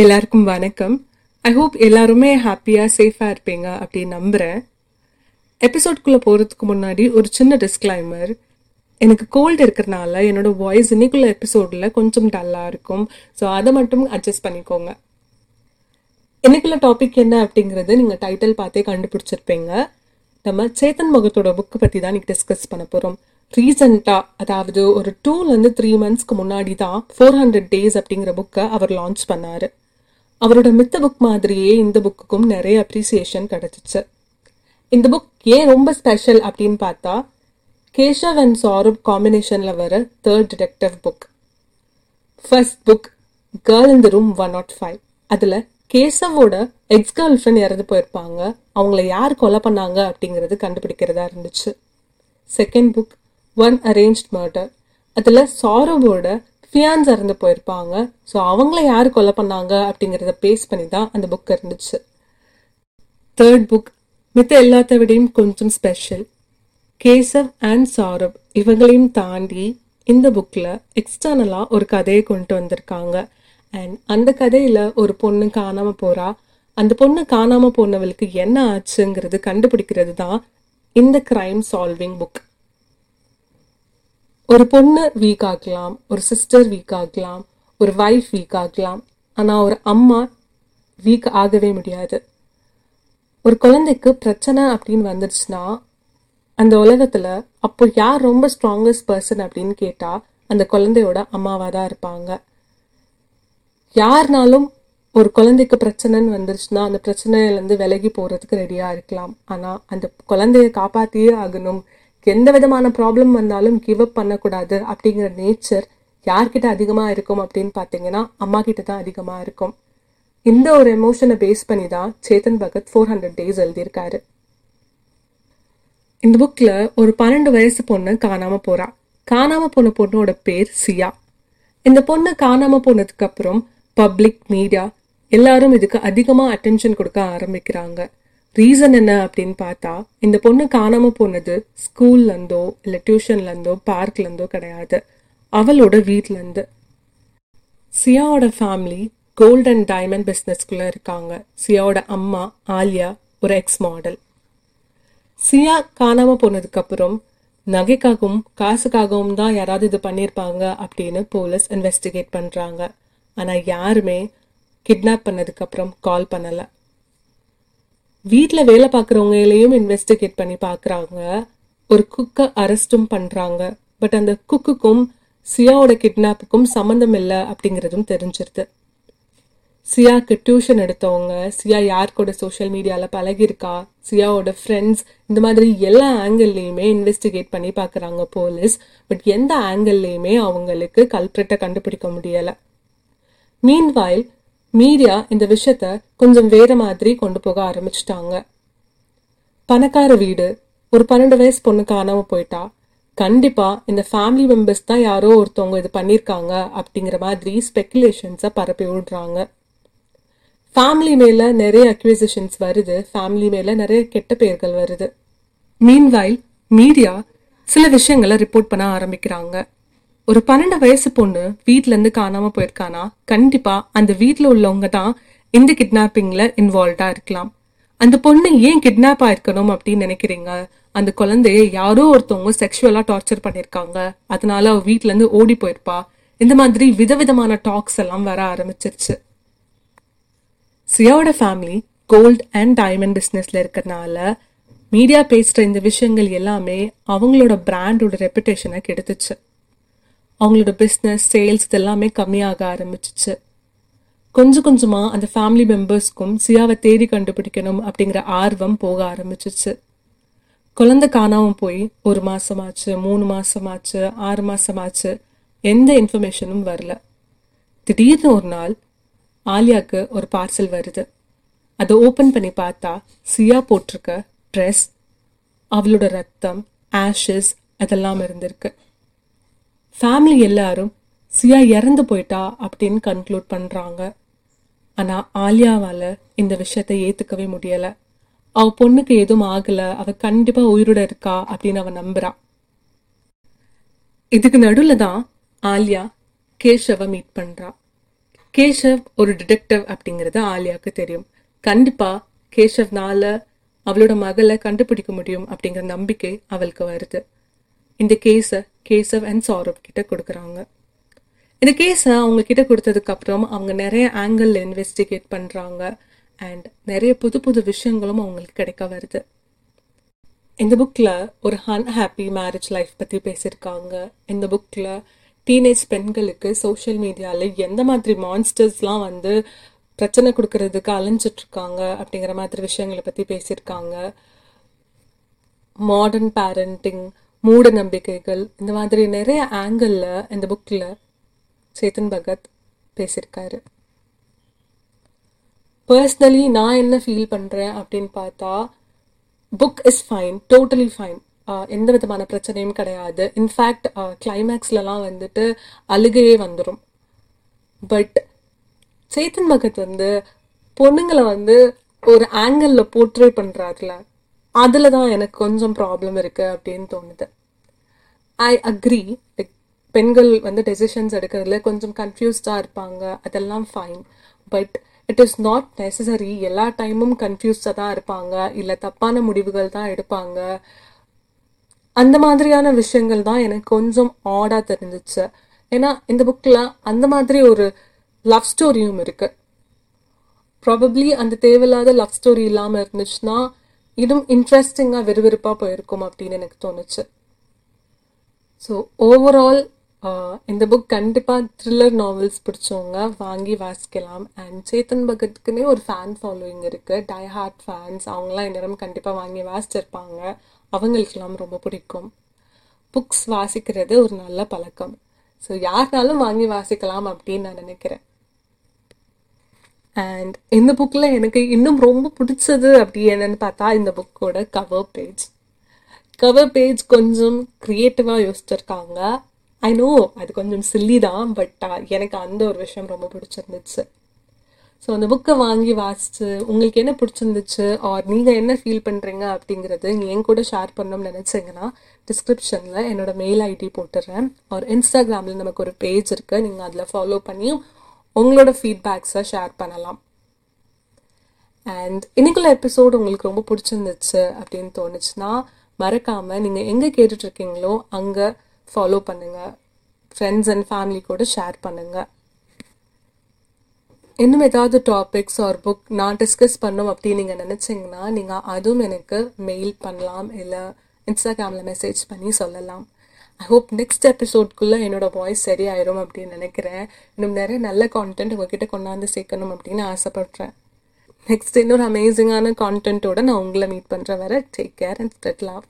எல்லாருக்கும் வணக்கம். I hope எல்லாருமே ஹாப்பியாக சேஃபாக இருப்பீங்க அப்படின்னு நம்புகிறேன் எபிசோட்குள்ளே போகிறதுக்கு முன்னாடி ஒரு சின்ன டிஸ்க்ளைமர் எனக்கு கோல்டு இருக்கிறனால என்னோடய வாய்ஸ் இன்னைக்குள்ள எபிசோடில் கொஞ்சம் டல்லாக இருக்கும். ஸோ அதை மட்டும் அட்ஜஸ்ட் பண்ணிக்கோங்க. இன்னைக்குள்ள டாபிக் என்ன அப்படிங்கிறது நீங்கள் டைட்டில் பார்த்தே கண்டுபிடிச்சிருப்பீங்க. நம்ம சேத்தன் முகத்தோட புக்கு பற்றி தான் இன்னைக்கு டிஸ்கஸ் பண்ண போகிறோம் ரீசெண்டாக அதாவது ஒரு டூலேருந்து த்ரீ மந்த்ஸ்க்கு முன்னாடி தான் ஃபோர் ஹண்ட்ரட் டேஸ் அப்படிங்கிற புக்கை அவர் லான்ச் பண்ணார். அவரோட மித்த புக் மாதிரியே இந்த புக்குக்கும் நிறைய அப்ரிசியேஷன் கிடைச்சிச்சு இந்த புக் ஏன் ரொம்ப ஸ்பெஷல் அப்படின்னு பார்த்தா கேஷவ் அண்ட் சௌரப் காம்பினேஷனில் வர third detective book first book girl in the room one not five அதில் கேசவோட எக்ஸ் கேர்ள் ஃப்ரெண்ட் இறந்து போயிருப்பாங்க அவங்கள யார் கொலை பண்ணாங்க அப்படிங்கிறது கண்டுபிடிக்கிறதா இருந்துச்சு. Second book one arrange murder அதில் சௌரவோட ஃபியான்ஸ் இறந்து போயிருப்பாங்க. ஸோ அவங்கள யார் கொலை பண்ணாங்க அப்படிங்கிறத பேஸ் பண்ணி தான் அந்த புக் இருந்துச்சு. தேர்ட் புக் மித்த எல்லாத்த விடையும் கொஞ்சம் ஸ்பெஷல் கேசவ் அண்ட் சாரப் இவங்களையும் தாண்டி இந்த புக்கில் எக்ஸ்டர்னலாக ஒரு கதையை கொண்டு வந்திருக்காங்க. அண்ட் அந்த கதையில் ஒரு பொண்ணு காணாமல் போகிறா அந்த பொண்ணு காணாமல் போனவளுக்கு என்ன ஆச்சுங்கிறது கண்டுபிடிக்கிறது தான் இந்த கிரைம் சால்விங் புக் ஒரு பொண்ணு வீக் ஆகலாம் ஒரு சிஸ்டர் வீக் ஆகலாம் ஒரு வைஃப் வீக் ஆகலாம் ஆனால் ஒரு அம்மா வீக் ஆகவே முடியாது. ஒரு குழந்தைக்கு பிரச்சனை அப்படின்னு வந்துடுச்சுன்னா அந்த உலகத்துல அப்போ யார் ரொம்ப ஸ்ட்ராங்கஸ்ட் பர்சன் அப்படின்னு கேட்டா அந்த குழந்தையோட அம்மாவா தான் இருப்பாங்க. யாருனாலும் ஒரு குழந்தைக்கு பிரச்சனைன்னு வந்துருச்சுன்னா அந்த பிரச்சனையிலேருந்து விலகி போறதுக்கு ரெடியா இருக்கலாம். ஆனா அந்த குழந்தைய காப்பாத்தியே ஆகணும். எந்த விதமான ப்ராப்ளம் வந்தாலும் கிவ் அப் பண்ணக்கூடாது அப்படிங்கிற நேச்சர் யார்கிட்ட அதிகமா இருக்கும் அப்படின்னு பார்த்தீங்கன்னா அம்மா கிட்ட தான் அதிகமா இருக்கும். இந்த ஒரு எமோஷனை பேஸ் பண்ணி தான் Chetan Bhagat four hundred days எழுதியிருக்காரு. இந்த புக்ல ஒரு பன்னெண்டு வயசு பொண்ணு காணாம போறா. காணாம போன பொண்ணோட பேர் சியா. இந்த பொண்ணு காணாம போனதுக்கு அப்புறம் பப்ளிக் மீடியா எல்லாரும் இதுக்கு அதிகமா அட்டென்ஷன் கொடுக்க ஆரம்பிக்கிறாங்க. ரீசன் என்ன அப்படின்னு பார்த்தா இந்த பொண்ணு காணாம போனது ஸ்கூல்ல இருந்தோ டியூஷன்லேருந்தோ டியூஷன்ல இருந்தோ கிடையாது. அவளோட வீட்லருந்து சியாவோட ஃபேமிலி கோல்ட் அண்ட் டைமண்ட் பிஸ்னஸ்குள்ளே இருக்காங்க. சியாவோட அம்மா ஆலியா ஒரு எக்ஸ் மாடல் சியா காணாமல் போனதுக்கப்புறம் நகைக்காகவும் காசுக்காகவும் தான் யாராவது இது பண்ணியிருப்பாங்க அப்படின்னு போலீஸ் இன்வெஸ்டிகேட் பண்றாங்க. ஆனால் யாருமே கிட்னாப் பண்ணதுக்கப்புறம் கால் பண்ணலை. வீட்டில் வேலை பார்க்குறவங்களையும் இன்வெஸ்டிகேட் பண்ணி பார்க்குறாங்க. ஒரு குக்கை அரெஸ்டும் பண்ணுறாங்க பட் அந்த குக்குக்கும் சியாவோட கிட்னாப்புக்கும் சம்மந்தம் இல்லை அப்படிங்கிறதும் தெரிஞ்சிருது. சியாக்கு டியூஷன் எடுத்தவங்க சியா யார் கூட சோஷியல் மீடியாவில் பழகிருக்கா சியாவோட ஃப்ரெண்ட்ஸ் இந்த மாதிரி எல்லா ஆங்கிள்லையுமே இன்வெஸ்டிகேட் பண்ணி பார்க்குறாங்க போலீஸ் பட் எந்த ஆங்கிள்லையுமே அவங்களுக்கு கல்பிரட்டை கண்டுபிடிக்க முடியலை. மீன்வாயில் மீடியா இந்த விஷயத்த கொஞ்சம் வேற மாதிரி கொண்டு போக ஆரம்பிச்சிட்டாங்க. பணக்கார வீடு ஒரு பன்னெண்டு வயசு பொண்ணு காணாம போயிட்டா கண்டிப்பா இந்த ஃபேமிலி மெம்பர்ஸ் தான் யாரோ ஒருத்தவங்க இது பண்ணியிருக்காங்க அப்படிங்கிற மாதிரி ஸ்பெக்குலேஷன்ஸை பரப்பி விடுறாங்க. ஃபேமிலி மேல நிறைய அக்யூசேஷன்ஸ் வருது ஃபேமிலி மேல நிறைய கெட்ட பெயர்கள் வருது. மீன்வைல் மீடியா சில விஷயங்களை ரிப்போர்ட் பண்ண ஆரம்பிக்கிறாங்க. ஒரு பன்னெண்டு வயசு பொண்ணு வீட்ல இருந்து காணாம போயிருக்கானா? கண்டிப்பா அந்த வீட்ல உள்ளவங்க தான் இந்த கிட்னாப்பிங்ல இன்வால்வ்டா இருக்கலாம். அந்த பொண்ணு ஏன் கிட்னாப் ஆயிருக்கணும் அப்படின்னு நினைக்கிறீங்க? அந்த குழந்தைய யாரோ ஒருத்தவங்க செக்ஷுவலா டார்ச்சர் பண்ணிருக்காங்க. அதனால அவ வீட்ல இருந்து ஓடி போயிருப்பா. இந்த மாதிரி விதவிதமான டாக்ஸ் எல்லாம் வர ஆரம்பிச்சிருச்சு. சியாவோட ஃபேமிலி கோல்ட் அண்ட் டைமண்ட் பிஸ்னஸ்ல இருக்கிறதுனால மீடியா பேசுற இந்த விஷயங்கள் எல்லாமே அவங்களோட பிராண்டோட ரெப்புடேஷனை கெடுத்துச்சு. அவங்களோட பிஸ்னஸ் சேல்ஸ் இதெல்லாமே கம்மியாக ஆரம்பிச்சிச்சு. கொஞ்சம் கொஞ்சமாக அந்த ஃபேமிலி மெம்பர்ஸ்க்கும் சியாவை தேடி கண்டுபிடிக்கணும் அப்படிங்கிற ஆர்வம் போக ஆரம்பிச்சிச்சு. குழந்தை காணாமல் போய் ஒரு மாதமாச்சு மூணு மாதமாச்சு ஆறு மாதமாச்சு எந்த இன்ஃபர்மேஷனும் வரல. திடீர்னு ஒரு நாள் ஆலியாவுக்கு ஒரு பார்சல் வருது. அதை ஓப்பன் பண்ணி பார்த்தா சியா போட்டிருக்க ட்ரெஸ் அவளோட ரத்தம் ஆஷஸ் அதெல்லாம் இருந்திருக்கு. ஃபேமிலி எல்லாரும் சியா இறந்து போயிட்டா அப்படின்னு கன்க்ளூட் பண்றாங்க. ஆனா ஆலியாவால இந்த விஷயத்தை ஏத்துக்கவே முடியல. அவ பொண்ணுக்கு எதுவும் ஆகல. அவ கண்டிப்பா உயிரோட இருக்கா அப்படின்னு அவ நம்புறா. இதுக்கு நடுவுல தான் ஆலியா கேஷவ மீட் பண்றா. கேஷவ் ஒரு டிடெக்டிவ் அப்படிங்கிறது ஆலியாவுக்கு தெரியும். கண்டிப்பா கேஷவ்னால அவளோட மகளை கண்டுபிடிக்க முடியும் அப்படிங்கிற நம்பிக்கை அவளுக்கு வருது. இந்த கேஸை கேசவ் அண்ட் சௌரவ் கிட்ட கொடுக்குறாங்க. இந்த கேஸை uh, அவங்க கிட்ட கொடுத்ததுக்கப்புறம் அவங்க நிறைய ஆங்கிள் இன்வெஸ்டிகேட் பண்ணுறாங்க அண்ட் நிறைய புது புது விஷயங்களும் அவங்களுக்கு கிடைக்க வருது. இந்த புக்கில் ஒரு அன்ஹாப்பி மேரேஜ் லைஃப் பற்றி பேசியிருக்காங்க. இந்த புக்கில் டீனேஜ் பெண்களுக்கு சோஷியல் மீடியாவில் எந்த மாதிரி மான்ஸ்டர்ஸ்லாம் வந்து பிரச்சனை கொடுக்கறதுக்கு அலைஞ்சிட்ருக்காங்க அப்படிங்கிற மாதிரி விஷயங்களை பற்றி பேசியிருக்காங்க. மாடர்ன் பேரண்டிங் மூட நம்பிக்கைகள் இந்த மாதிரி நிறைய ஆங்கிளில் இந்த புக்கில் சேத்தன் பகத் பேசியிருக்காரு. பர்சனலி நான் என்ன ஃபீல் பண்ணுறேன் அப்படின்னு பார்த்தா book is fine totally fine எந்த விதமான பிரச்சனையும் கிடையாது. இன்ஃபேக்ட் கிளைமேக்ஸ்லலாம் வந்துட்டு அழுகையே வந்துடும் பட் சேத்தன் பகத் வந்து பொண்ணுங்களை வந்து ஒரு ஆங்கிளில் போர்ட்ரேட் பண்ணுறாருல அதில் தான் எனக்கு கொஞ்சம் ப்ராப்ளம் இருக்குது அப்படின்னு தோணுது. ஐ அக்ரி லைக் பெண்கள் வந்து டெசிஷன்ஸ் எடுக்கிறதுல கொஞ்சம் கன்ஃபியூஸ்டாக இருப்பாங்க அதெல்லாம் fine but it is not necessary எல்லா டைமும் கன்ஃபியூஸ்டாக தான் இருப்பாங்க. இல்லை தப்பான முடிவுகள் தான் எடுப்பாங்க. அந்த மாதிரியான விஷயங்கள் தான் எனக்கு கொஞ்சம் ஆடாக தெரிஞ்சிச்சு. ஏன்னா இந்த புக்கில் அந்த மாதிரி ஒரு லவ் ஸ்டோரியும் இருக்குது ப்ராபப்ளி அந்த தேவையில்லாத லவ் ஸ்டோரி இல்லாமல் இருந்துச்சுன்னா இன்னும் இன்ட்ரெஸ்டிங்காக விறுவிறுப்பாக போயிருக்கும் அப்படின்னு எனக்கு தோணுச்சு. ஸோ ஓவரால் இந்த புக் கண்டிப்பாக த்ரில்லர் நாவல்ஸ் பிடிச்சவங்க வாங்கி வாசிக்கலாம். அண்ட் சேத்தன் பகத்துக்குனே ஒரு ஃபேன் ஃபாலோயிங் இருக்குது டை ஹார்ட் ஃபேன்ஸ் அவங்களாம் இந்நேரம் கண்டிப்பாக வாங்கி வாசிச்சிருப்பாங்க. அவங்களுக்கெல்லாம் ரொம்ப பிடிக்கும். புக்ஸ் வாசிக்கிறது ஒரு நல்ல பழக்கம். ஸோ யாருனாலும் வாங்கி வாசிக்கலாம் அப்படின்னு நான் நினைக்கிறேன். அண்ட் இந்த புக்கில் எனக்கு இன்னும் ரொம்ப பிடிச்சது அப்படி என்னன்னு பார்த்தா இந்த புக்கோட கவர் பேஜ் கவர் பேஜ் கொஞ்சம் க்ரியேட்டிவாக யோசிச்சிருக்காங்க. ஐ நோ அது கொஞ்சம் சில்லி தான் பட் எனக்கு அந்த ஒரு விஷயம் ரொம்ப பிடிச்சிருந்துச்சு. ஸோ அந்த புக்கை வாங்கி வாசிச்சு உங்களுக்கு என்ன பிடிச்சிருந்துச்சு? ஆர் நீங்கள் என்ன ஃபீல் பண்ணுறீங்க அப்படிங்கிறது என் கூட ஷேர் பண்ணணும்னு நினச்சிங்கன்னா டிஸ்கிரிப்ஷனில் என்னோட மெயில் ஐடி போட்டுடுறேன் ஆர் இன்ஸ்டாகிராமில் நமக்கு ஒரு பேஜ் இருக்குது நீங்கள் அதில் ஃபாலோ பண்ணி உங்களோட ஃபீட்பேக்ஸை ஷேர் பண்ணலாம். அண்ட் இன்னைக்குள்ள எபிசோடு உங்களுக்கு ரொம்ப பிடிச்சிருந்துச்சு அப்படின்னு தோணுச்சுன்னா மறக்காமல் நீங்கள் எங்கே கேட்டுட்ருக்கீங்களோ அங்கே ஃபாலோ பண்ணுங்கள் ஃப்ரெண்ட்ஸ் அண்ட் ஃபேமிலி கூட ஷேர் பண்ணுங்கள் இன்னும் ஏதாவது டாபிக்ஸ் ஆர் புக் நான் டிஸ்கஸ் பண்ணும் அப்படின்னு நீங்கள் நினச்சிங்கன்னா நீங்கள் அதுவும் எனக்கு மெயில் பண்ணலாம் இல்லை இன்ஸ்டாகிராமில் மெசேஜ் பண்ணி சொல்லலாம். ஐ ஹோப் நெக்ஸ்ட் எபிசோட்குள்ளே என்னோட வாய்ஸ் சரியாயிரும் அப்படின்னு நினைக்கிறேன். இன்னும் நிறைய நல்ல கான்டென்ட் உங்ககிட்ட கொண்டாந்து சேர்க்கணும் அப்படின்னு ஆசைப்பட்றேன். நெக்ஸ்ட் இன்னொரு அமேசிங்கான கான்டென்ட்டோட நான் உங்களை மீட் பண்ணுற வர. Take care and spread love